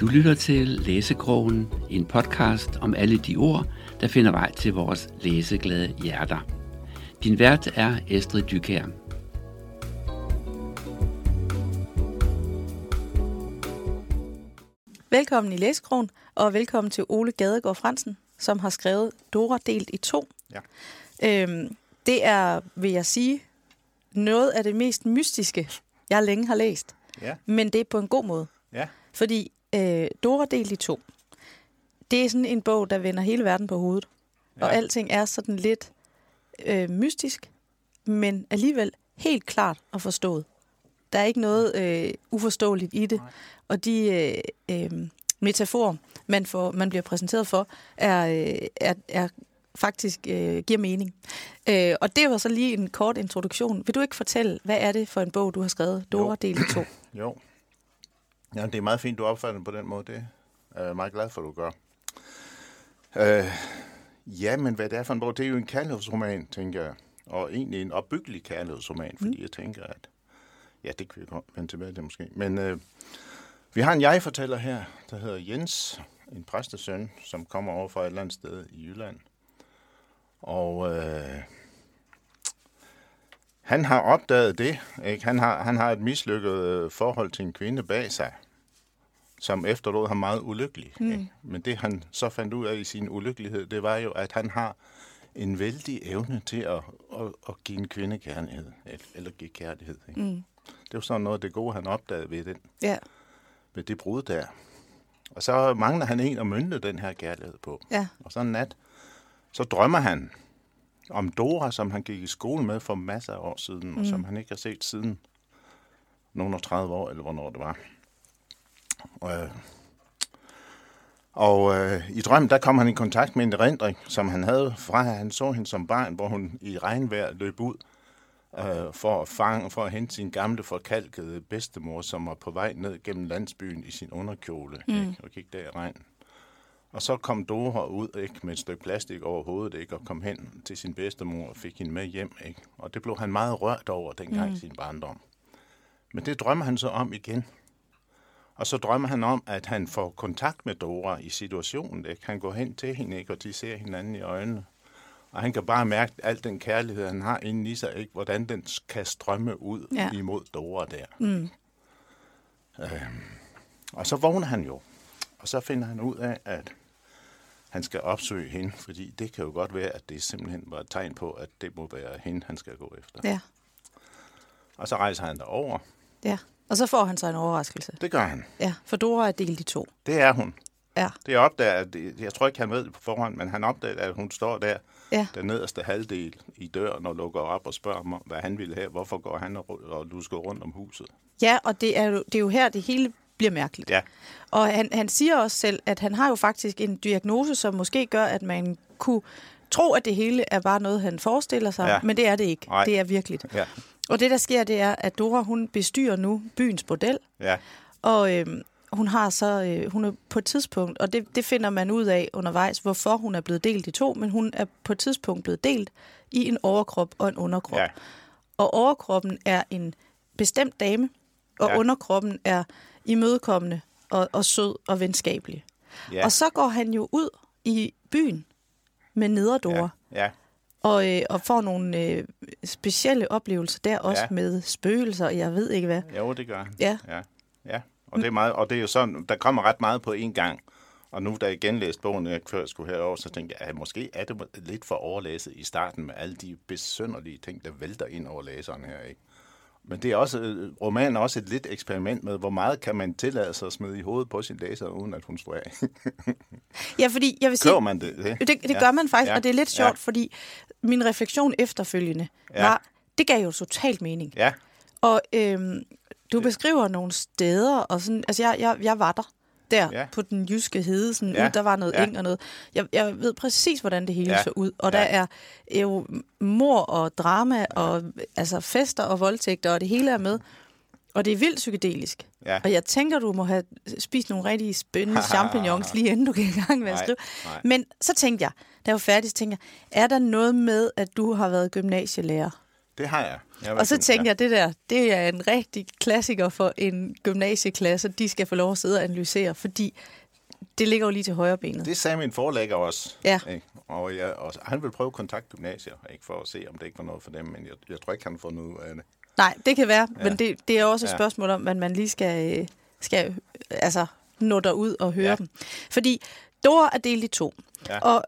Du lytter til Læsekrogen, en podcast om alle de ord, der finder vej til vores læseglade hjerter. Din vært er Estrid Dykær. Velkommen i Læsekrogen, og velkommen til Ole Gadegaard Fransen, som har skrevet Dora delt i to. Ja. Øhm, det er, vil jeg sige, noget af det mest mystiske, jeg længe har læst. Ja. Men det er på en god måde. Ja. Fordi øh, Dora delt i to, det er sådan en bog, der vender hele verden på hovedet. Ja. Og alting er sådan lidt øh, mystisk, men alligevel helt klart og forstået. Der er ikke noget øh, uforståeligt i det. Nej. Og de øh, øh, metaforer, man, får, man bliver præsenteret for, er, øh, er, er faktisk øh, giver mening. Øh, og det var så lige en kort introduktion. Vil du ikke fortælle, hvad er det for en bog, du har skrevet? Dora Jo. del i to. Jo. Ja, det er meget fint, du opfatter det på den måde. Det er jeg meget glad for, du gør. Øh, ja, men hvad det er for en bog, det er jo en kærlighedsroman, tænker jeg. Og egentlig en opbyggelig kærlighedsroman, fordi mm. jeg tænker, at... Ja, det kan vi godt vende tilbage til måske. Men øh, vi har en jeg-fortæller her, der hedder Jens, en præstesøn, som kommer over fra et eller andet sted i Jylland. Og øh, han har opdaget det. Ikke? Han, har, han har et mislykket øh, forhold til en kvinde bag sig, som efterlod ham meget ulykkelig. Mm. Ikke? Men det han så fandt ud af i sin ulykkelighed, det var jo, at han har en vældig evne til at, at, at give en kvinde kærlighed, eller- eller give kærlighed. Ikke? Mm. Det var sådan noget af det gode, han opdagede ved, den, Ja, ved det brud der. Og så mangler han en at mynde den her kærlighed på. ja. Og så en nat, så drømmer han om Dora, som han gik i skole med for masser af år siden, mm. og som han ikke har set siden nogen og 30 år, eller hvornår det var. Øh, og øh, i drømmen, der kom han i kontakt med en erindring, som han havde fra, at han så hende som barn, hvor hun i regnvejr løb ud øh, for, at fange, for at hente sin gamle forkalkede bedstemor, som var på vej ned gennem landsbyen i sin underkjole, mm. ikke, og gik der i regn. Og så kom Dora ud ikke, med et stykke plastik over hovedet ikke, og kom hen til sin bedstemor og fik hende med hjem. Ikke? Og det blev han meget rørt over dengang mm. i sin barndom. Men det drømmer han så om igen. Og så drømmer han om, at han får kontakt med Dora i situationen. Ikke? Han går hen til hende, ikke? og de ser hinanden i øjnene. Og han kan bare mærke al den kærlighed, han har inde i sig, ikke? hvordan den kan strømme ud ja. imod Dora der. Mm. Øhm, og så vågner han jo. Og så finder han ud af, at han skal opsøge hende, fordi det kan jo godt være, at det simpelthen var et tegn på, at det må være hende, han skal gå efter. Ja, Og så rejser han derover. ja. Og så får han sig en overraskelse. Det gør han. Ja, for Dora er delt i to. Det er hun. Ja, Det opdager, at jeg tror ikke, han ved det på forhånd, men han opdager, at hun står der, ja, den nederste halvdel i døren og lukker op og spørger om, hvad han ville have. Hvorfor går han og, og lusker rundt om huset? ja og det er, jo, det er jo her, det hele bliver mærkeligt. Ja, Og han, han siger også selv, at han har jo faktisk en diagnose, som måske gør, at man kunne tro, at det hele er bare noget, han forestiller sig, Ja. men det er det ikke. Nej. Det er virkeligt. ja, Og det, der sker, det er, at Dora, hun bestyrer nu byens bordel, ja, og øhm, hun har så, øh, hun er på et tidspunkt, og det, det finder man ud af undervejs, hvorfor hun er blevet delt i to, men hun er på et tidspunkt blevet delt i en overkrop og en underkrop. ja, Og overkroppen er en bestemt dame, og ja. Underkroppen er imødekommende og, og sød og venskabelig. Ja. Og så går han jo ud i byen med nederdore, ja. ja, og, øh, og får nogle øh, specielle oplevelser der også Ja. med spøgelser, og jeg ved ikke hvad. Jo, det gør han. Ja. ja. ja. Og, det er meget, og det er jo sådan, der kommer ret meget på én gang. Og nu, da jeg genlæste bogen, jeg før jeg skulle herover, så tænkte jeg, at måske er det lidt for overlæsset i starten med alle de besønderlige ting, der vælter ind over læseren her. Ikke? Men det er også, øh, romanen er også et lidt eksperiment med, hvor meget kan man tillade sig at smide i hovedet på sin læser, uden at hun står af. Ja, fordi jeg vil sige, Køber man det? Det, det, det Ja. gør man faktisk, Ja. og det er lidt sjovt, fordi min refleksion efterfølgende Ja. var, det gav jo totalt mening. Ja, Og øhm, du beskriver nogle steder, og sådan, altså jeg, jeg, jeg var der, der Ja. på den jyske hede, sådan Ja. ud, der var noget Ja. eng og noget. Jeg, jeg ved præcis, hvordan det hele Ja. så ud. Og Ja. der er jo mor og drama, og altså fester og voldtægter, og det hele er med. Og det er vildt psykedelisk. Ja. Og jeg tænker, du må have spist nogle rigtig spændende champignons, lige inden du gik i gang med at skrive. nej. Men så tænkte jeg, da jeg var færdig, så tænkte jeg, er der noget med, at du har været gymnasielærer? Det har jeg. jeg Og så tænker jeg, det der, det er en rigtig klassiker for en gymnasieklasse, de skal få lov at sidde og analysere, fordi det ligger jo lige til højre benet. Det sagde min forlægger også. Ja. Ikke? Og, jeg, og han vil prøve at kontakte gymnasier, ikke for at se, om det ikke var noget for dem, men jeg, jeg tror ikke, han får noget af det. Nej, det kan være, ja. Men det, det er også et Ja. spørgsmål om, at man lige skal, øh, skal altså, nå derud og høre. Ja. dem. Fordi Dora er delt i to, Ja. og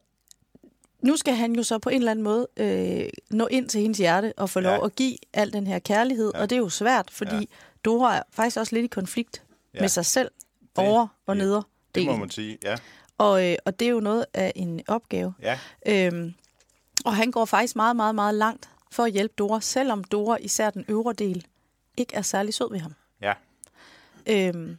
nu skal han jo så på en eller anden måde øh, nå ind til hendes hjerte og få Ja. lov at give al den her kærlighed, ja. Og det er jo svært, fordi ja. Dora er faktisk også lidt i konflikt ja. Med sig selv, over og det- neder Det må man sige, ja. Og, øh, og det er jo noget af en opgave. Ja, Øhm, og han går faktisk meget, meget, meget langt for at hjælpe Dora, selvom Dora, især den øvre del, ikke er særlig sød ved ham. ja, Øhm,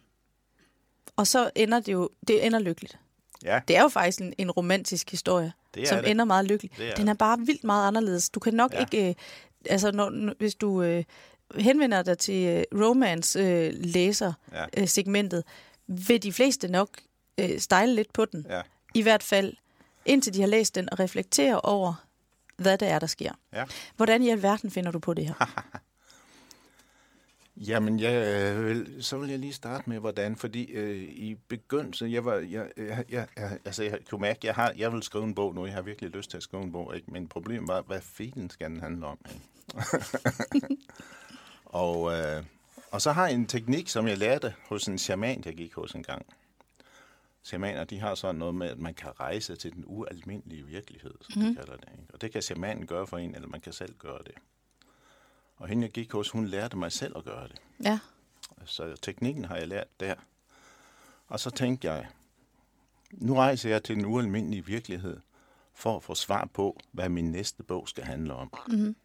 og så ender det jo, det ender lykkeligt. Ja. Det er jo faktisk en, en romantisk historie, Det som det. ender meget lykkeligt. Det er Den er bare vildt meget anderledes. Du kan nok ja. Ikke, øh, altså når, hvis du øh, henvender dig til øh, romance-læser-segmentet, Ja. øh, segmentet, vil de fleste nok øh, stejle lidt på den. ja. I hvert fald indtil de har læst den og reflekterer over, hvad det er, der sker. ja. Hvordan i alverden finder du på det her? Jamen, jeg, øh, vil, så vil jeg lige starte med, hvordan, fordi øh, i begyndelsen, jeg var, jeg, jeg, jeg, jeg, altså, jeg kunne mærke, jeg, har, jeg vil skrive en bog nu, jeg har virkelig lyst til at skrive en bog, ikke? men problemet var, hvad filen skal den handle om? Ikke? og, øh, og så har jeg en teknik, som jeg lærte hos en shaman, jeg gik hos en gang. Shamaner, de har sådan noget med, at man kan rejse til den ualmindelige virkelighed, som mm. de kalder det. Ikke? Og det kan shamanen gøre for en, eller man kan selv gøre det. Og hende, jeg gik hos, hun lærte mig selv at gøre det. Ja, Så teknikken har jeg lært der. Og så tænkte jeg, nu rejser jeg til den ualmindelige virkelighed for at få svar på, hvad min næste bog skal handle om. Mm-hmm.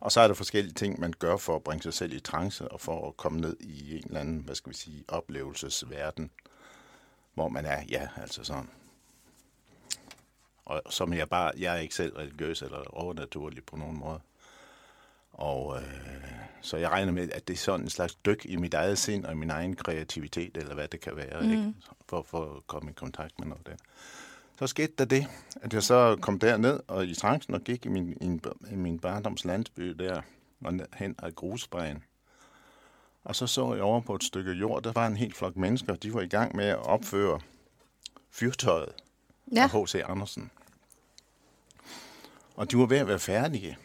Og så er der forskellige ting, man gør for at bringe sig selv i trance og for at komme ned i en eller anden, hvad skal vi sige, oplevelsesverden, hvor man er, ja, altså sådan. Og som jeg bare, jeg er ikke selv religiøs eller overnaturlig på nogen måde. Og øh, så jeg regner med, at det er sådan en slags dyk i mit eget sind og i min egen kreativitet, eller hvad det kan være, mm. ikke? For, for at komme i kontakt med noget der. Så skete der det, at jeg så kom derned og i trancen og gik i min, i, i min barndoms landsby der, og hen ad grusbræen. Og så så jeg over på et stykke jord, der var en helt flok mennesker, de var i gang med at opføre fyrtøjet ja. af H.C. Andersen. Og de var ved at være færdige.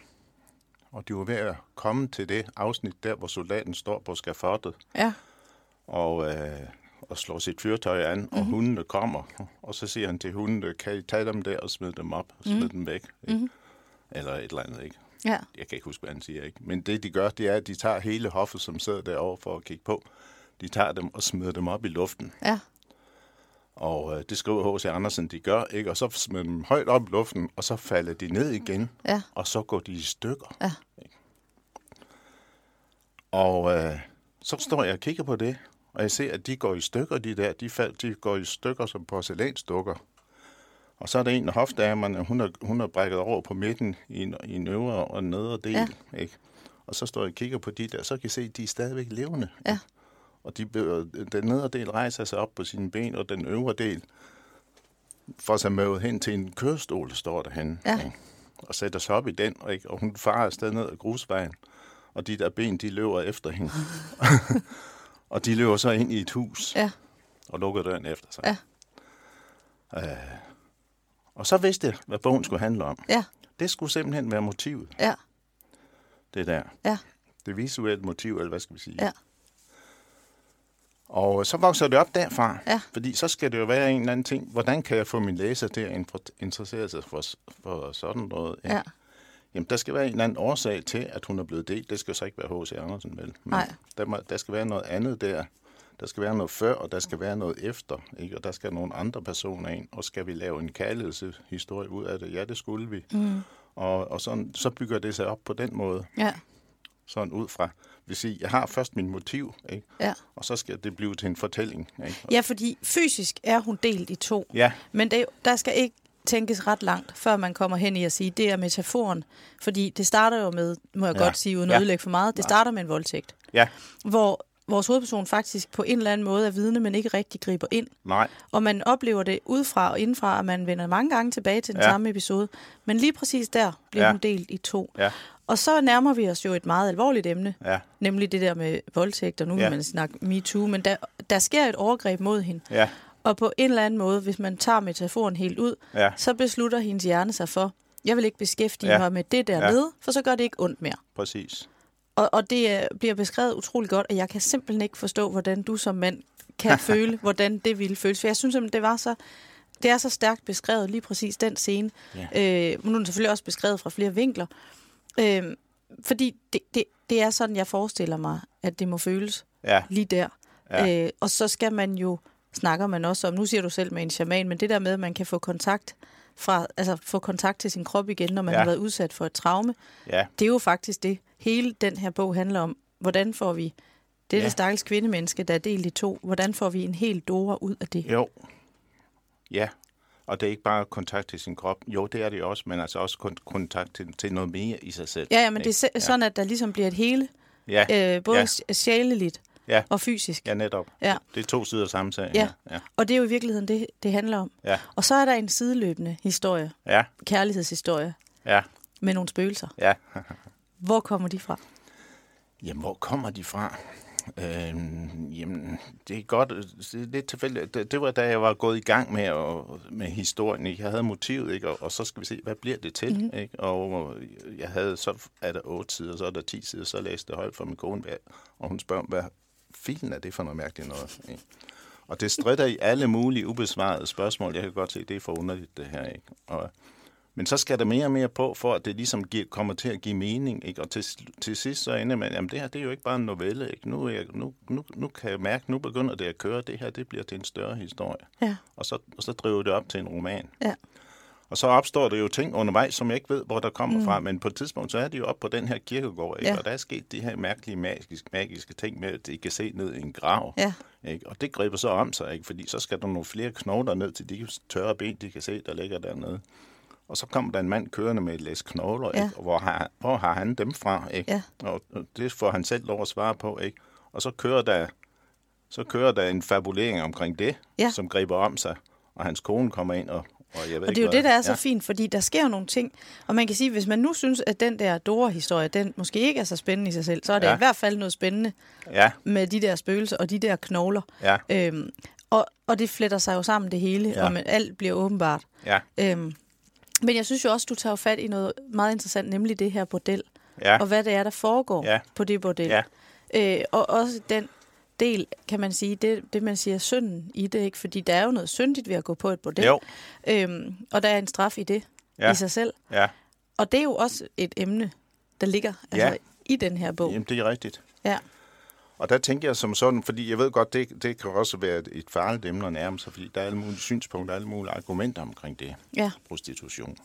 Og de var ved at komme til det afsnit der, hvor soldaten står på skafottet ja. og, øh, og slår sit fyrtøj an, og mm-hmm. hundene kommer. Og så siger han til hundene, kan I tage dem der og smide dem op og smide mm-hmm. dem væk? Ikke? Mm-hmm. Eller et eller andet, ikke? ja. Jeg kan ikke huske, hvad han siger, ikke? Men det, de gør, det er, at de tager hele hoffet, som sidder derovre for at kigge på. De tager dem og smider dem op i luften. ja. Og øh, det skriver H.C. Andersen, de gør, ikke? Og så smider de dem højt op i luften, og så falder de ned igen, Ja. og så går de i stykker. Ja. Ikke? Og øh, så står jeg og kigger på det, og jeg ser, at de går i stykker, de der. De, fald, de går i stykker som porcelænsdukker. Og så er der en af hofdamerne, hun er, hun er brækket over på midten i en, i en øvre og nedre del. Ja. Ikke? Og så står jeg og kigger på de der, så kan jeg se, at de er stadigvæk levende. Ja. Og de, den nedre del rejser sig op på sine ben, og den øvre del får sig møvet hen til en kørestol, der står derhen. Ja. Ikke? Og sætter sig op i den, ikke? og hun farer afsted ned ad grusvejen. Og de der ben, de løber efter hende. og de løber så ind i et hus Ja. og lukker døren efter sig. Ja. Øh, og så vidste jeg, hvad bogen skulle handle om. Ja. Det skulle simpelthen være motivet, Ja. det der. Ja. Det visuelle motiv, eller hvad skal vi sige. Ja. Og så vokser det op derfra. Ja. Fordi så skal det jo være en eller anden ting. Hvordan kan jeg få min læser til at interessere sig for, for sådan noget? ikke? Ja. Jamen, der skal være en eller anden årsag til, at hun er blevet delt. Det skal så ikke være H.C. Andersen, vel? Men Nej. Der, må, der skal være noget andet der. Der skal være noget før, og der skal være noget efter. Ikke? Og der skal nogle andre personer ind. Og skal vi lave en kærlighedshistorie ud af det? Ja, det skulle vi. Mm. Og, og sådan, så bygger det sig op på den måde. Ja. Sådan ud fra. Vil sige, jeg har først min motiv, ikke? Ja. og så skal det blive til en fortælling. Ikke? Ja, fordi fysisk er hun delt i to. Ja, Men det, der skal ikke tænkes ret langt, før man kommer hen i at sige, det er metaforen. Fordi det starter jo med, må jeg Ja. godt sige, uden at Ja. ødelægge for meget, det starter med en voldtægt. ja, Hvor vores hovedperson faktisk på en eller anden måde er vidne, men ikke rigtig griber ind. Nej, Og man oplever det udefra og indenfra, og man vender mange gange tilbage til den Ja. samme episode. Men lige præcis der bliver Ja. hun delt i to. ja, Og så nærmer vi os jo et meget alvorligt emne, ja, nemlig det der med voldtægt, og nu Ja. vil man snakke MeToo, men der, der sker et overgreb mod hende. ja, Og på en eller anden måde, hvis man tager metaforen helt ud, ja, så beslutter hendes hjerne sig for, jeg vil ikke beskæftige ja. mig med det dernede, ja. for så gør det ikke ondt mere. præcis. Og, og det øh, bliver beskrevet utrolig godt, og jeg kan simpelthen ikke forstå, hvordan du som mand kan føle, hvordan det ville føles. For jeg synes simpelthen, det var så... Det er så stærkt beskrevet, lige præcis den scene. Ja. Øh, nu er den selvfølgelig også beskrevet fra flere vinkler. Øh, fordi det, det, det er sådan, jeg forestiller mig, at det må føles Ja, lige der. Ja. Øh, og så skal man jo, snakker man også om, nu siger du selv med en shaman, men det der med, at man kan få kontakt fra, altså få kontakt til sin krop igen, når man ja. har været udsat for et traume, ja, det er jo faktisk det. Hele den her bog handler om, hvordan får vi det, Ja. stakkels kvindemenneske, der er delt i to, hvordan får vi en helt Dora ud af det? jo. Ja, og det er ikke bare kontakt til sin krop. Jo, det er det også, men altså også kon- kontakt til, til noget mere i sig selv. Ja, ja, men det er ikke? sådan, at der ligesom bliver et hele, Ja, øh, både ja. sjæleligt ja, og fysisk. ja, netop. Ja. Det er to sider af samme sag. Ja. ja, Og det er jo i virkeligheden det, det handler om. ja, Og så er der en sideløbende historie, ja, kærlighedshistorie, ja, med nogle spøgelser. ja. Hvor kommer de fra? Jamen, hvor kommer de fra? Øhm, jamen, det er godt. Det er lidt tilfældigt. Det, det var da jeg var gået i gang med, og, med historien. Ikke? Jeg havde motivet, ikke? Og, og så skal vi se, hvad bliver det til? Mm-hmm. Ikke? Og jeg havde, så er der otte sider, så er der ti sider, så læste jeg højt for min kone, og hun spørger, hvad filen er det for noget mærkeligt noget? Ikke? Og det strider i alle mulige ubesvarede spørgsmål. Jeg kan godt se, det er for underligt, det her. Ikke? Og, men så skal der mere og mere på, for at det ligesom giver, kommer til at give mening. Ikke? Og til, til sidst så ender man, jamen det her det er jo ikke bare en novelle. Ikke? Nu, er jeg, nu, nu, nu kan jeg mærke, nu begynder det at køre. Det her det bliver til en større historie. Ja. Og så, og så driver det op til en roman. Ja. Og så opstår der jo ting undervejs, som jeg ikke ved, hvor der kommer mm. fra. Men på et tidspunkt, så er de jo op på den her kirkegård. Ikke? Ja. Og der er sket de her mærkelige, magiske, magiske ting med, at de kan se ned i en grav. Ja. Ikke? Og det griber så om sig, ikke? fordi så skal der nogle flere knogler ned til de tørre ben, de kan se, der ligger dernede. Og så kommer der en mand kørende med et læs knogler, Ja. ikke? Og hvor har, hvor har han dem fra? Ikke? Ja. Og det får han selv lov at svare på. Ikke? Og så kører der, så kører der en fabulering omkring det, Ja. som griber om sig. Og hans kone kommer ind, og, og jeg ved Og det er jo det, der er så ja. fint, fordi der sker jo nogle ting. Og man kan sige, hvis man nu synes, at den der Dora-historie, den måske ikke er så spændende i sig selv, så er det Ja. i hvert fald noget spændende Ja, med de der spøgelser og de der knogler. ja, Øhm, og, og det fletter sig jo sammen det hele, Ja. og men alt bliver åbenbart. ja, Øhm, men jeg synes jo også, du tager fat i noget meget interessant, nemlig det her bordel, ja, og hvad det er, der foregår Ja. på det bordel. ja, Øh, og også den del, kan man sige, det, det man siger synden i det, ikke? fordi der er jo noget syndigt ved at gå på et bordel. jo, Øhm, og der er en straf i det, Ja. i sig selv. ja. Og det er jo også et emne, der ligger altså, Ja. i den her bog. Jamen, det er rigtigt. Ja. Og der tænker jeg som sådan, fordi jeg ved godt, det, det kan også være et, et farligt emne at nærme sig, fordi der er alle mulige synspunkter, alle mulige argumenter omkring det, Ja. prostitution.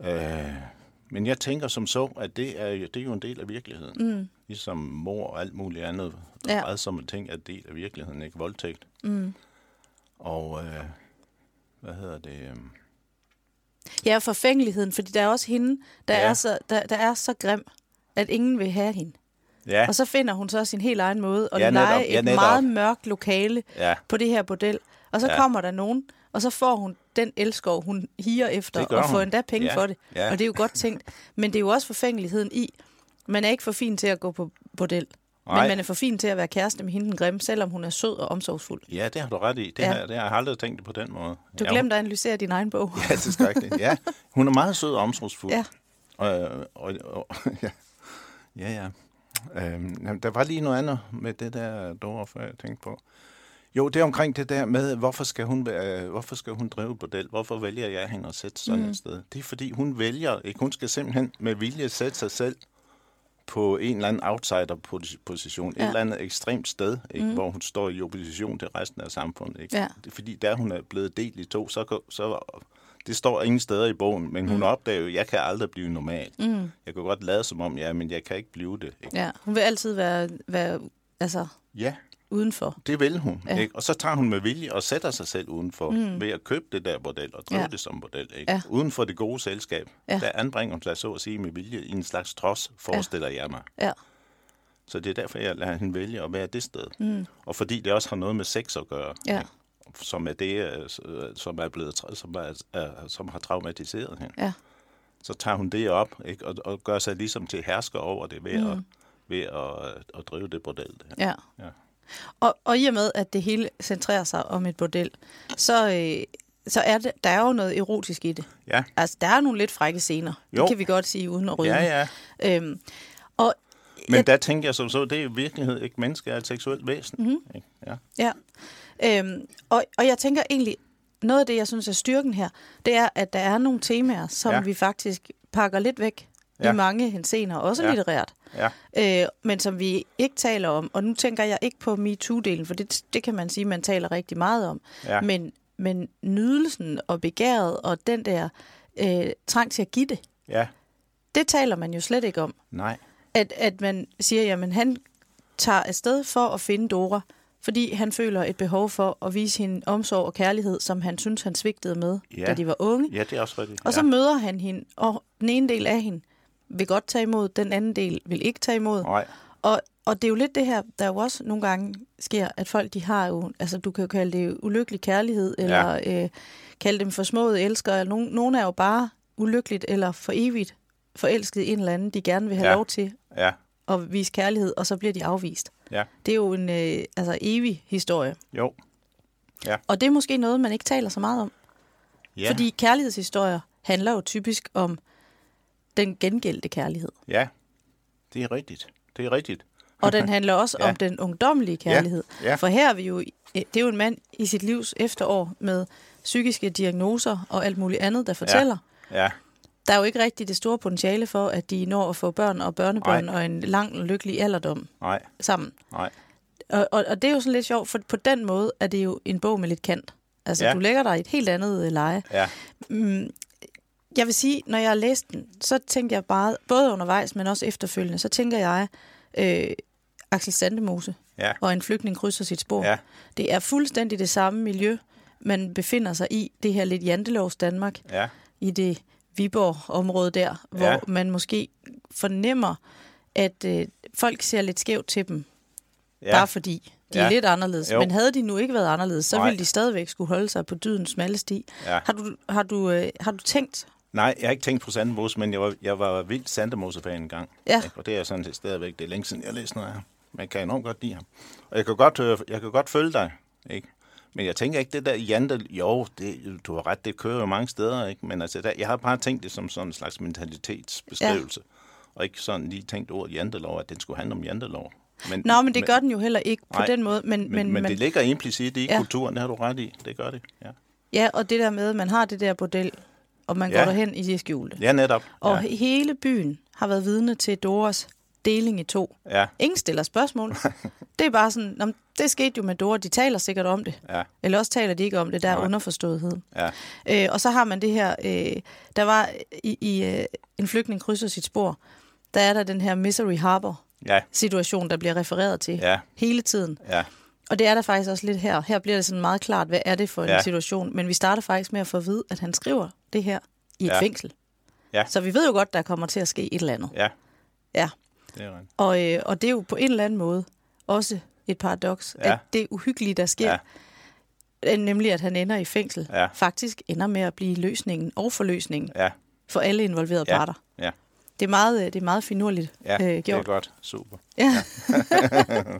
Øh, men jeg tænker som så, at det er, det er jo en del af virkeligheden. Mm. Ligesom mor og alt muligt andet. Ja. Meget som ting er en del af virkeligheden, ikke? Voldtægt. Mm. Og, øh, hvad hedder det? øh, Ja, forfængeligheden, fordi der er også hende, der, Ja. er, så, der, der er så grim, at ingen vil have hende. Ja, Og så finder hun så sin helt egen måde at Ja, ja, netop. lege Ja, et netop. meget mørkt lokale ja, på det her bordel. Og så Ja. ja. kommer der nogen, og så får hun den elskov, hun higer efter, og får hun. endda penge Ja, for det. ja. Og det er jo godt tænkt. Men det er jo også forfængeligheden i, man er ikke for fin til at gå på bordel. Nej. Men man er for fin til at være kæreste med hende den grimme, selvom hun er sød og omsorgsfuld. ja, det har du ret i. Det, Ja. har, det har jeg aldrig tænkt på den måde. Du ja, glemte at analysere din egen bog. Ja, det er skrækkeligt. Ja, hun er meget sød og omsorgsfuld. Ja. Og, og, og, ja, ja. ja. Øhm, jamen, der var lige noget andet med det der Dora, før jeg tænkte på. Jo, det er omkring det der med, hvorfor skal hun, være, hvorfor skal hun drive bordel? Hvorfor vælger jeg hende at sætte sådan mm. et sted? Det er fordi, hun vælger, ikke? Hun skal simpelthen med vilje sætte sig selv på en eller anden outsider-position, ja. et eller andet ekstremt sted, ikke? Mm. hvor hun står i opposition til resten af samfundet. Ikke? Ja. Fordi, der hun er blevet delt i to, så, så det står ingen steder i bogen, men hun mm. opdager jo, at jeg kan aldrig blive normal. Mm. Jeg kan godt lade som om, ja, men jeg kan ikke blive det. Ikke? Ja, hun vil altid være, være altså, Ja, udenfor. det vil hun. Ja. Ikke? Og så tager hun med vilje og sætter sig selv udenfor mm. ved at købe det der bordel og drive. Ja. det som bordel. Ikke? Ja. Uden for det gode selskab. Ja. Der anbringer hun sig så at sige med vilje i en slags trods, forestiller ja. jeg mig. Ja. Så det er derfor, jeg lader hende vælge at være det sted. Mm. Og fordi det også har noget med sex at gøre. Ja. Ikke? Som er det, øh, øh, som er blevet, som, er, er, som har traumatiseret hende. Ja. Så tager hun det op, ikke? Og, og gør sig ligesom til hersker over det ved, mm. at, ved at, øh, at drive det bordel. Der. Ja. Ja. Og, og i og med, at det hele centrerer sig om et bordel, så, øh, så er det, der er jo noget erotisk i det. Ja, Altså, der er nogle lidt frække scener. Jo. Det kan vi godt sige, uden at rydde. ja, ja. Øhm, og Men Jeg- der tænker jeg som så, det er i virkeligheden ikke menneske er et seksuelt væsen. Mhm. Mm-hmm. Ikke? Ja. Ja. Øhm, og, og jeg tænker egentlig, noget af det, jeg synes er styrken her, det er, at der er nogle temaer, som ja. Vi faktisk pakker lidt væk ja. I mange hensener, også. Ja. litterært, Ja. øh, men som vi ikke taler om. Og nu tænker jeg ikke på MeToo-delen, for det, det kan man sige, man taler rigtig meget om. Ja. Men, men nydelsen og begæret og den der øh, trang til at give det, ja. det taler man jo slet ikke om. Nej. At, at man siger, jamen han tager afsted for at finde Dora, fordi han føler et behov for at vise hende omsorg og kærlighed, som han synes, han svigtede med, Ja. da de var unge. Ja, det er også rigtigt. Og så ja. møder han hende, og den ene del af hende vil godt tage imod, den anden del vil ikke tage imod. Nej. Og, og det er jo lidt det her, der jo også nogle gange sker, at folk de har jo, altså du kan jo kalde det ulykkelig kærlighed, eller ja. øh, kalde dem for smået elskere. Nogen, nogen er jo bare ulykkeligt eller for evigt forelsket i en eller anden, de gerne vil have. Ja. lov til Ja. at vise kærlighed, og så bliver de afvist. Ja. Det er jo en øh, altså evig historie. Jo. Og det er måske noget, man ikke taler så meget om. Ja. Fordi kærlighedshistorier handler jo typisk om den gengældte kærlighed. Ja. Det er rigtigt. Det er rigtigt. Og den handler også ja. Ja. om den ungdommelige kærlighed. Ja. For her er vi jo, det er jo en mand i sit livs efterår med psykiske diagnoser og alt muligt andet, der fortæller. Ja. Der er jo ikke rigtig det store potentiale for, at de når at få børn og børnebørn Nej. og en lang og lykkelig alderdom Nej. sammen. Nej. Og, og, og det er jo sådan lidt sjovt, for på den måde er det jo en bog med lidt kant. Altså, ja. Du lægger dig i et helt andet øh, leje. Ja. Mm, jeg vil sige, når jeg har læst den, så tænker jeg bare, både undervejs, men også efterfølgende, så tænker jeg, øh, Axel Sandemose Ja. og en flygtning krydser sit spor. Ja. Det er fuldstændig det samme miljø, man befinder sig i, det her lidt jantelovs Danmark, Ja. i det Viborg-område der, hvor Ja. man måske fornemmer, at øh, folk ser lidt skævt til dem, Ja. bare fordi de ja. er lidt anderledes. Jo. Men havde de nu ikke været anderledes, så Nej. ville de stadigvæk skulle holde sig på dydens smalle sti. Ja. Har, du, har, du, øh, har du tænkt? Nej, jeg har ikke tænkt på Sandemose, men jeg var, jeg var vildt Sandemose-fan en gang. Ja. Ikke? Og det er sådan set stadigvæk. Det er længe siden, jeg læste noget af ham. Jeg kan enormt godt lide ham. Og jeg kan godt, øh, jeg kan godt følge dig. Ikke? Men jeg tænker ikke, det der Jante... Jo, det, du har ret, det kører jo mange steder. Ikke? Men altså, der, jeg har bare tænkt det som sådan en slags mentalitetsbeskrivelse. Ja. Og ikke sådan lige tænkt ordet jantelov, at den skulle handle om jantelov. Men, Nå, men det gør den jo heller ikke på Nej, den måde. Men, Men, men, men det ligger implicit i Ja. kulturen, det har du ret i. Det gør det, ja. Ja, og det der med, at man har det der bordel, og man. Ja. går derhen i det skjulte. Ja, netop. Og ja. hele byen har været vidne til Doras deling i to. Ja, Ingen stiller spørgsmål. det er bare sådan, "Nå, men det skete jo med Dora, de taler sikkert om det. ja, Eller også taler de ikke om det, der er Nej. underforståethed. ja, Øh, og så har man det her, øh, der var i, i øh, En flygtning krydser sit spor, der er der den her Misery Harbor ja, situation, der bliver refereret til ja, hele tiden. ja, Og det er der faktisk også lidt her. Her bliver det sådan meget klart, hvad er det for en Ja. situation. Men vi starter faktisk med at få at vide, at han skriver det her i et Ja. fængsel. Ja. Så vi ved jo godt, der kommer til at ske et eller andet. ja, Ja. Det er rigtigt. Og, øh, og det er jo på en eller anden måde også et paradoks, Ja. at det uhyggelige, der sker, Ja. ja. nemlig at han ender i fængsel, Ja. faktisk ender med at blive løsningen og forløsningen Ja, for alle involverede Ja. parter. ja, Det er meget, øh, det er meget finurligt ja, øh, det er gjort. godt. Super. Ja.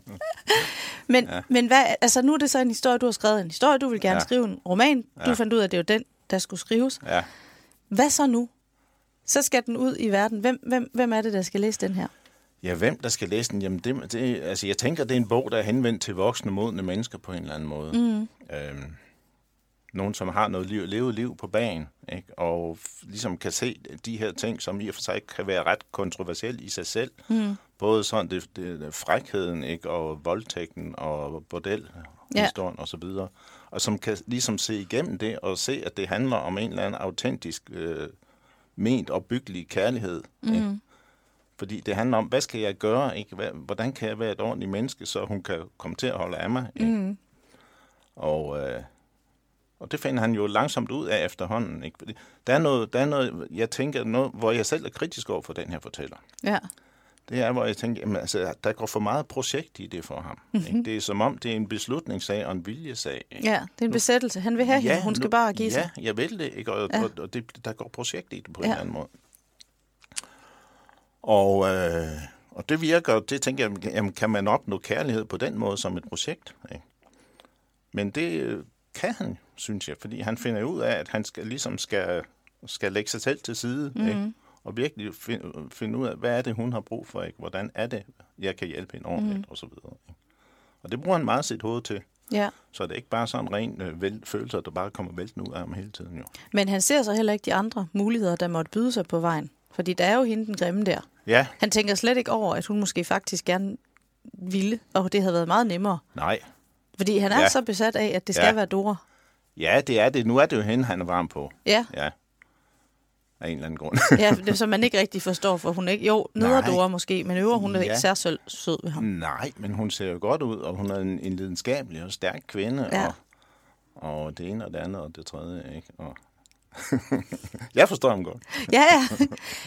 men, ja. men hvad, altså nu er det så en historie, du har skrevet en historie, du vil gerne ja. Ja. skrive en roman. Du Ja. fandt ud af, at det var den, der skulle skrives. Ja. Hvad så nu? Så skal den ud i verden. Hvem, hvem, hvem er det, der skal læse den her? Ja, hvem der skal læse den? Jamen, det, det, altså, jeg tænker, det er en bog, der er henvendt til voksne, modne mennesker på en eller anden måde. Mm. Øhm, nogen, som har noget liv, levet liv på bagen, ikke? og ligesom kan se de her ting, som i og for sig kan være ret kontroversielle i sig selv. Mm. Både sådan det, det, det, frækheden, ikke? og voldtægten, og bordel, Ja. historien og så videre. Og som kan ligesom se igennem det, og se, at det handler om en eller anden autentisk, øh, ment og byggelig kærlighed. Mm. Ikke? Fordi det handler om, hvad skal jeg gøre? Ikke? Hvordan kan jeg være et ordentligt menneske, så hun kan komme til at holde af mig? Ikke? Mm. Og, øh, og det finder han jo langsomt ud af efterhånden. Ikke? Fordi der, er noget, der er noget, jeg tænker, noget, hvor jeg selv er kritisk over for den her fortæller. Ja. det er, hvor jeg tænker, jamen, altså, der går for meget projekt i det for ham. Mm-hmm. Ikke? Det er som om, det er en beslutningssag og en viljesag. Ikke? Ja, det er en besættelse. Han vil have ja, hende, hun skal nu, bare give sig. Ja, jeg vil det, ikke? Og, ja. og, og det, der går projekt i det på ja. en eller anden måde. Og, øh, og det virker, det tænker jeg, jamen, kan man opnå kærlighed på den måde som et projekt? Ikke? Men det øh, kan han, synes jeg, fordi han finder ud af, at han skal, ligesom skal, skal lægge sig selv til side, mm. ikke? og virkelig finde, finde ud af, hvad er det, hun har brug for, ikke? hvordan er det, jeg kan hjælpe hende ordentligt, mm. og så videre. Ikke? Og det bruger han meget sit hoved til. Ja. Så det er ikke bare sådan ren øh, vel, følelser, der bare kommer vælten ud af ham hele tiden. Jo. Men han ser så heller ikke de andre muligheder, der måtte byde sig på vejen. Fordi der er jo hende den grimme der. Ja. Han tænker slet ikke over, at hun måske faktisk gerne ville, og det havde været meget nemmere. Nej. Fordi han er Ja. så besat af, at det skal Ja. være Dora. Ja, det er det. Nu er det jo hende, han er varm på. Ja, Ja. Af en eller anden grund. ja det, som man ikke rigtig forstår, for hun er ikke... Jo, neder. Dora måske, men øver hun er Ja. ikke særlig sød ved ham. Nej, men hun ser jo godt ud, og hun er en, en lidenskabelig og stærk kvinde, Ja. og, og det ene og det andet og det tredje, ikke? Og jeg forstår ham godt. Ja, ja.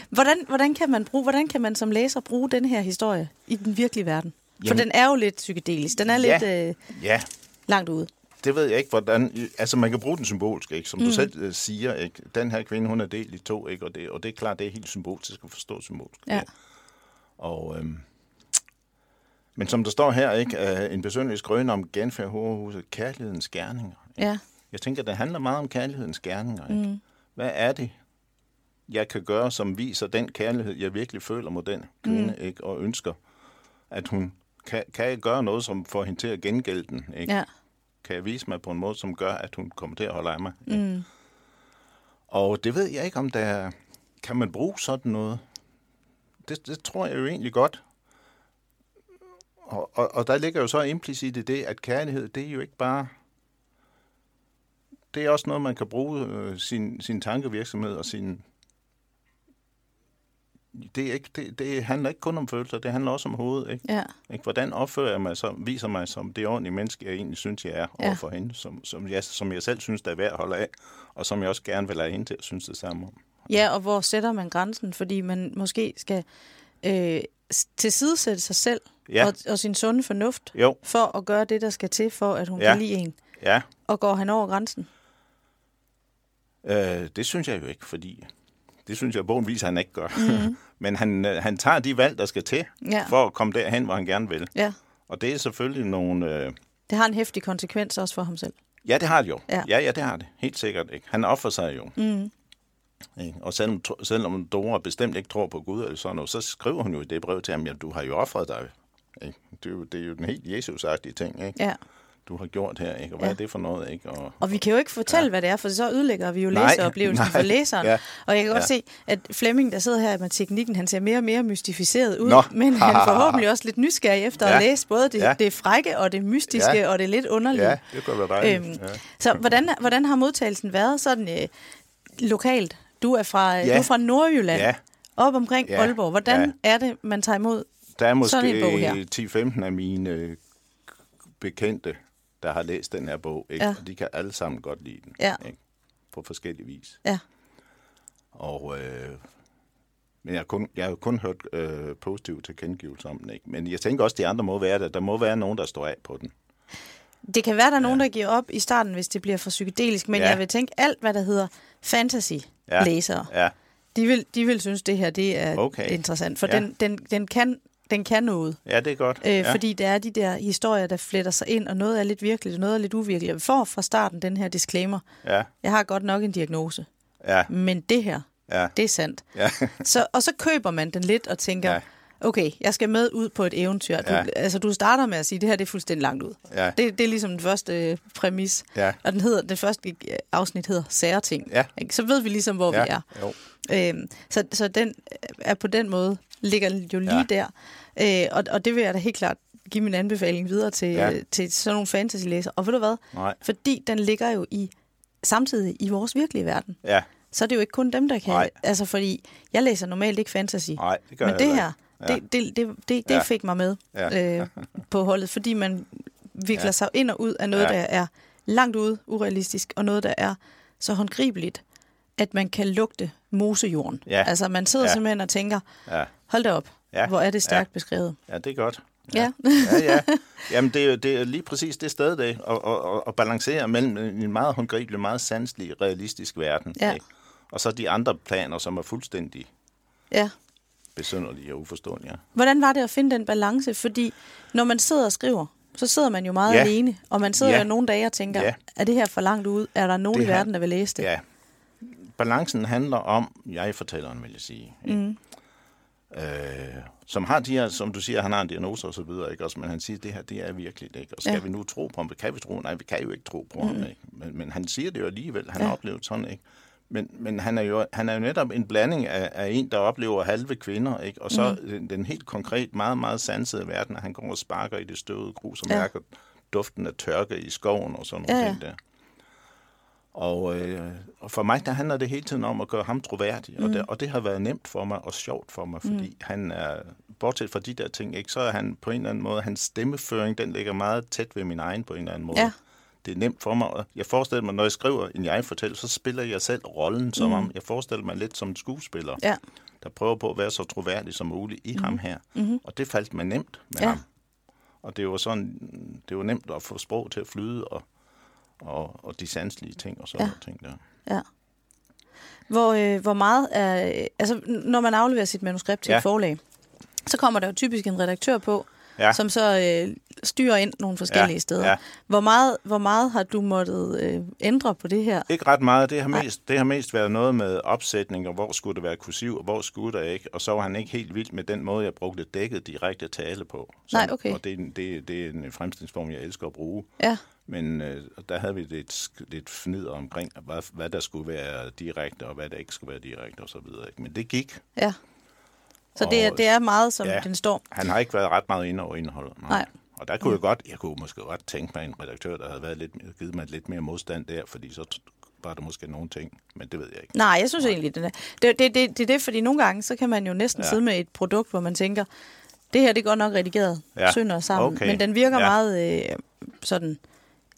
Hvordan, hvordan, kan man bruge, hvordan kan man som læser bruge den her historie i den virkelige verden? For Jamen- den er jo lidt psykedelisk. Den er Ja. lidt øh, Ja, langt ude. det ved jeg ikke, hvordan... Altså, man kan bruge den symbolsk, ikke? Som mm. du selv øh, siger, ikke? Den her kvinde, hun er delt i to, ikke? Og det, og det er klart, det er helt symbolsk at forstå symbolsk. Ja. Og, øhm, men som der står her, ikke? Øh, en besøgelig skrøne om genfærd hovedhuset, kærlighedens gerninger. Ja. Jeg tænker, det handler meget om kærlighedens gerninger. Ikke? Mm. Hvad er det, jeg kan gøre, som viser den kærlighed, jeg virkelig føler mod den kvinde, mm. ikke? og ønsker, at hun kan, kan jeg gøre noget, som får hende til at gengælde den. Ikke? Ja. Kan jeg vise mig på en måde, som gør, at hun kommer til at holde af mig. Ikke? Mm. Og det ved jeg ikke, om der er, kan man bruge sådan noget. Det, det tror jeg jo egentlig godt. Og, og, og der ligger jo så implicit i det, at kærlighed, det er jo ikke bare... Det er også noget, man kan bruge øh, sin, sin tankevirksomhed og sin... Det, er ikke, det, det handler ikke kun om følelser, det handler også om hovedet. Ikke? Ja. Ikke? Hvordan opfører jeg mig, som viser mig som det ordentlige menneske, jeg egentlig synes, jeg er Ja. overfor hende, som, som, jeg, som jeg selv synes, der er værd at holde af, og som jeg også gerne vil have hende til at synes det samme om. Ja, og hvor sætter man grænsen? Fordi man måske skal øh, tilsidesætte sig selv Ja. og, og sin sunde fornuft Jo, for at gøre det, der skal til, for at hun Ja. kan lide en. ja, Og går han over grænsen? Øh, det synes jeg jo ikke, fordi det synes jeg, at bogen viser, at han ikke gør. Mm. Men han, øh, han tager de valg, der skal til, Ja. for at komme derhen, hvor han gerne vil. Ja. Og det er selvfølgelig nogle... Øh, Det har en hæftig konsekvens også for ham selv. Ja, det har det jo. Ja. Ja, ja, det har det. Helt sikkert. Ikke? Han offer sig jo. Mm. Ikke? Og selvom, selvom Dora bestemt ikke tror på Gud eller sådan noget, så skriver hun jo i det brev til ham, at du har jo offret dig. Ikke? Det, er jo, det er jo den helt Jesus-agtige ting, ikke? Ja. Du har gjort her. Ikke? Og hvad Ja. er det for noget? Ikke? Og, Og vi kan jo ikke fortælle, ja. hvad det er, for så ødelægger vi jo Nej, læseoplevelsen nej. for læseren. Ja. Og jeg kan godt Ja. se, at Flemming, der sidder her med teknikken, han ser mere og mere mystificeret ud, Nå. men han er forhåbentlig også lidt nysgerrig efter ja. at læse både det, ja. Det frække og det mystiske Ja. og det lidt underlige. ja, det kunne være dejligt. Øhm, ja. Så hvordan, hvordan har modtagelsen været sådan øh, lokalt? Du er fra, ja. Ja. du er fra Nordjylland, Ja. op omkring Ja. Aalborg. Hvordan Ja. er det, man tager imod? Der er måske 10-15 af mine øh, bekendte, der har læst den her bog, ikke? Ja. Ja. og de kan alle sammen godt lide den. Ja. Ikke? På forskellige vis. Ja. Og, øh, men jeg har, kun, jeg har kun hørt øh, positive tilkendegivelser om den. Ikke? Men jeg tænker også, at de andre må være der. Der må være nogen, der står af på den. Det kan være, der er nogen, der giver op i starten, hvis det bliver for psykedelisk, men ja. Ja. jeg vil tænke, alt hvad der hedder fantasy-læsere, ja. Ja, de, vil, de vil synes, det her det er Okay. interessant, for ja. Ja. den, den, den, kan, den kan noget. ja det er godt. Øh, ja. Fordi det er de der historier, der fletter sig ind, og noget er lidt virkeligt, og noget er lidt uvirkeligt. Vi får fra starten den her disclaimer. Ja, Jeg har godt nok en diagnose, ja, men det her, ja, det er sandt. ja. Så, og så køber man den lidt og tænker, ja. Okay, jeg skal med ud på et eventyr. Du, Ja. altså, du starter med at sige, det her det er fuldstændig langt ud. Ja. Det, det er ligesom den første øh, præmis. Ja. Og den hedder, det første øh, afsnit hedder Sære ting. Ja. Ikke? Så ved vi ligesom, hvor ja. vi er. Jo. Øhm, så, så den er på den måde, ligger jo lige Ja. der. Øh, og, og det vil jeg da helt klart give min anbefaling videre til, ja. Ja. til sådan nogle fantasy-læsere. Og ved du hvad? Nej. Fordi den ligger jo i samtidig i vores virkelige verden. Ja, Så er det jo ikke kun dem, der kan... Nej. Altså, fordi jeg læser normalt ikke fantasy. nej, det gør Men jeg det her, ikke. det, det, det, det, det Ja. fik mig med Ja. øh, på holdet, fordi man vikler Ja. sig ind og ud af noget, Ja. der er langt ude, urealistisk, og noget, der er så håndgribeligt, at man kan lugte mosejorden. Ja. Altså, man sidder Ja. simpelthen og tænker, Ja, hold da op, Ja, Hvor er det stærkt ja. beskrevet. Ja, det er godt. Ja. ja, ja. Jamen, det er, det er lige præcis det sted, det at, at, at, at balancere mellem en meget håndgribelig, meget sanselig, realistisk verden. Ja. Ikke? Og så de andre planer, som er fuldstændig ja. besynderlige og uforståelige. Hvordan var det at finde den balance? Fordi når man sidder og skriver, så sidder man jo meget Ja. alene, og man sidder Ja. jo nogle dage og tænker, Ja. er det her for langt ud? Er der nogen Det i verden, der vil læse det? Ja. Balancen handler om jeg-fortælleren, vil jeg sige. Mm. Øh, som har de her, som du siger, han har en diagnose og så videre, ikke? Også, men han siger, det her, det er virkelig ikke? Og skal Ja. vi nu tro på ham? Kan vi tro? Nej, vi kan jo ikke tro på mm. ham, ikke? Men, men han siger det jo alligevel, han Ja. har oplevet sådan, ikke? Men, men han, er jo, han er jo netop en blanding af, af en, der oplever halve kvinder, ikke? og så mm. den, den helt konkret, meget, meget sansede verden, at han går og sparker i det støvede grus og Ja. mærker duften af tørke i skoven og sådan nogle ja. ting der. Og, øh, og for mig, der handler det hele tiden om at gøre ham troværdig, mm. og, det, og det har været nemt for mig og sjovt for mig, fordi mm. han er, bortset fra de der ting, ikke, så er han på en eller anden måde, hans stemmeføring, den ligger meget tæt ved min egen på en eller anden måde. Ja. Det er nemt for mig, og jeg forestiller mig, når jeg skriver en jeg-fortæller, så spiller jeg selv rollen som om, jeg forestiller mig lidt som en skuespiller, Ja. der prøver på at være så troværdig som muligt i mm. ham her. Mm-hmm. Og det faldt mig nemt med Ja. ham. Og det var sådan, det var nemt at få sprog til at flyde, og, og, og de sanselige ting og sådan Ja. ting der. Ja. Hvor, øh, hvor meget er... Altså, når man afleverer sit manuskript til Ja. et forlag, så kommer der jo typisk en redaktør på, Ja. som så øh, styrer ind nogle forskellige Ja, steder. ja. Hvor, meget, hvor meget har du måttet øh, ændre på det her? Ikke ret meget. Det har, Nej. mest, det har mest været noget med opsætning, og hvor skulle det være kursiv, og hvor skulle der ikke. Og så var han ikke helt vild med den måde, jeg brugte dækket direkte tale på. Nej, okay. Og det, er det, det er en fremstillingsform, jeg elsker at bruge. Ja, Men øh, der havde vi lidt, lidt fnider omkring, hvad, hvad der skulle være direkte, og hvad der ikke skulle være direkte, og så videre. ikke? Men det gik. ja. Så det er, Og- det er meget, som Ja. den står. Han har ikke været ret meget inde over indholdet. Nej. Og der kunne jeg godt, jeg kunne måske godt tænke mig en redaktør, der havde været lidt, givet mig lidt mere modstand der, fordi så var der måske nogle ting, men det ved jeg ikke. Nej, jeg synes egentlig, den er. Det, det, det, det er det, fordi nogle gange, så kan man jo næsten ja. Sidde med et produkt, hvor man tænker, det her det er godt nok redigeret, ja. Sønder sammen, Okay. men den virker. Ja. meget øh, sådan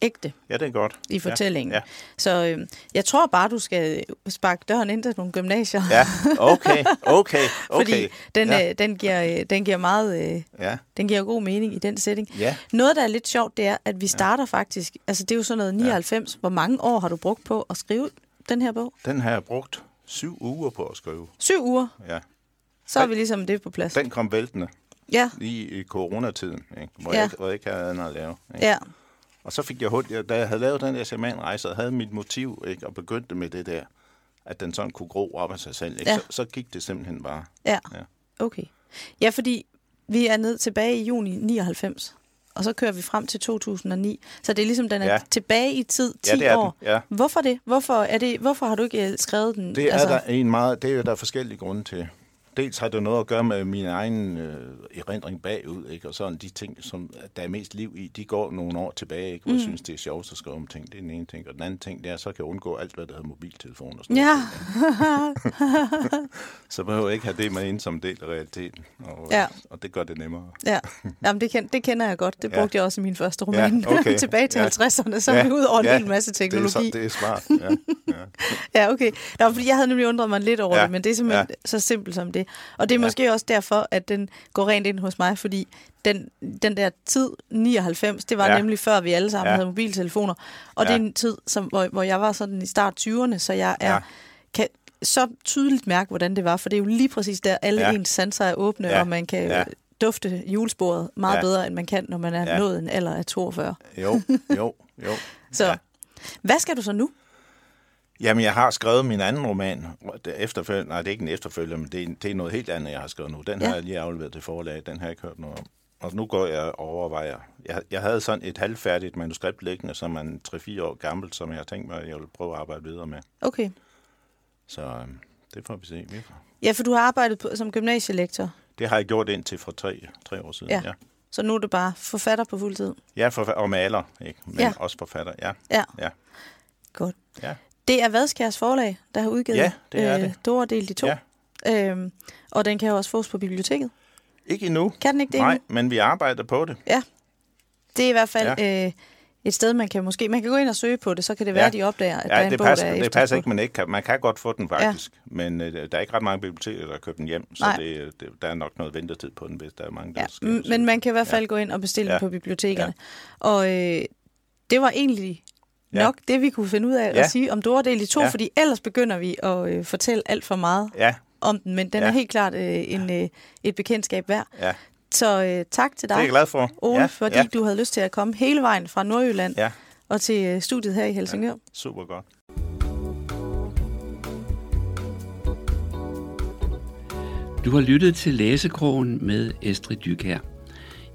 ægte Ja, det er godt. i fortællingen. Ja, Så øh, jeg tror bare, du skal sparke døren ind til nogle gymnasier, ja. ja. okay, okay, okay. fordi den, ja. øh, den, giver, øh, den giver meget... Øh, ja. den giver god mening i den setting. Ja. Noget, der er lidt sjovt, det er, at vi starter faktisk... Altså, det er jo sådan noget 99. Hvor mange år har du brugt på at skrive den her bog? Den har jeg brugt syv uger på at skrive. Syv uger. Ja. Så er vi ligesom det på plads. Den kom væltende Ja, lige i coronatiden, ikke? Hvor, Ja. jeg, hvor jeg ikke havde andet at lave. Ikke? ja, Og så fik jeg hul, jeg, da jeg havde lavet den der shamanrejse, og havde mit motiv, ikke? og begyndte med det der, at den sådan kunne gro op af sig selv, ikke? Ja. Så, så gik det simpelthen bare. ja. Ja. Okay. Ja, fordi vi er ned tilbage i juni 99, og så kører vi frem til 2009. Så det er ligesom, den er ja. Ja. tilbage i tid, 10 Ja, det er år. den, ja. Hvorfor det? Hvorfor, er det? hvorfor har du ikke øh, skrevet den? Det er, altså... der en meget, det er der forskellige grunde til. Dels har det noget at gøre med min egen øh, erindring bagud, ikke? og sådan de ting, som der er mest liv i, de går nogle år tilbage, ikke? hvor mm. jeg synes, det er sjovt at skrive om ting. Det er den ene ting. Og den anden ting, det er, så kan jeg undgå alt, hvad der hedder mobiltelefon og sådan Ja, noget. Så behøver jeg ikke have det med ind som del af realiteten. Og, Ja. og det gør det nemmere. ja. Jamen, det, kend, det kender jeg godt. Det Ja. brugte jeg også i min første roman. Ja, okay. tilbage til Ja. 50'erne, så er vi ud over en hel masse teknologi. Det er, så, det er smart. Ja. Ja. Ja, okay. Nå, fordi jeg havde nemlig undret mig lidt over ja. Ja, det, men det er simpelthen ja. ja. så simpelt som det. Og det er. Ja. måske også derfor, at den går rent ind hos mig, fordi den, den der tid, 99, det var ja. Nemlig før vi alle sammen ja. Havde mobiltelefoner. Og ja. Det er en tid, som, hvor, hvor jeg var sådan i start 20'erne, så jeg er, ja. Kan så tydeligt mærke, hvordan det var, for det er jo lige præcis der, alle ja. Ens sanser er åbne, ja. Og man kan ja. Dufte julesporet meget ja. Bedre, end man kan, når man er ja. Nået en alder af 42. Jo, jo, jo. Så. Ja. hvad skal du så nu? Jamen, jeg har skrevet min anden roman. Det er efterføl- Nej, det er ikke en efterfølger, men det er, det er noget helt andet, jeg har skrevet nu. Den Ja. har jeg lige afleveret til forlag. Den har jeg ikke hørt noget om. Og nu går jeg og overvejer. Jeg, jeg havde sådan et halvfærdigt manuskript liggende, som er 3-4 år gammelt, som jeg har tænkt mig, at jeg vil prøve at arbejde videre med. Okay. Så øhm, det får vi se. Ja, for du har arbejdet på, som gymnasielektor. Det har jeg gjort indtil for tre, tre år siden. Ja. ja. Så nu er du bare forfatter på fuld tid. Ja, forfa- og maler, ikke? men ja. også forfatter. Ja, Ja, ja, godt. ja. Det er Vadskærs forlag, der har udgivet Ja, det er det. Dora del i to. Ja. Øhm, og den kan jo også fås på biblioteket. Ikke endnu. Kan den ikke det Nej, endnu? men vi arbejder på det. Ja. Det er i hvert fald ja. øh, et sted, man kan måske... Man kan gå ind og søge på det, så kan det være, Ja. de opdager, at Ja, der er en det bog, passer, der er det passer ikke, man ikke kan. Man kan godt få den faktisk, ja. men øh, der er ikke ret mange biblioteker, der købt den hjem, så Nej. det, det, der er nok noget ventetid på den, hvis der er mange, der Ja, skal. men man kan i hvert fald ja. gå ind og bestille. Ja. den på bibliotekerne. Ja. Og øh, det var egentlig Ja. nok det, vi kunne finde ud af Ja. at sige om Dora-del i to, ja. Ja. fordi ellers begynder vi at øh, fortælle alt for meget Ja, om den, men den ja. Ja. er helt klart øh, en, øh, et bekendtskab værd. ja, Så øh, tak til det er dig, jeg glad for. Ole, ja, fordi ja, du havde lyst til at komme hele vejen fra Nordjylland ja, og til øh, studiet her i Helsingør. super godt. Du har lyttet til Læsekrogen med Estrid Dykær.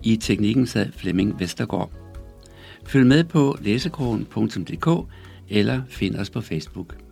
I teknikken sad Flemming Vestergaard. Følg med på læsekrogen.dk eller find os på Facebook.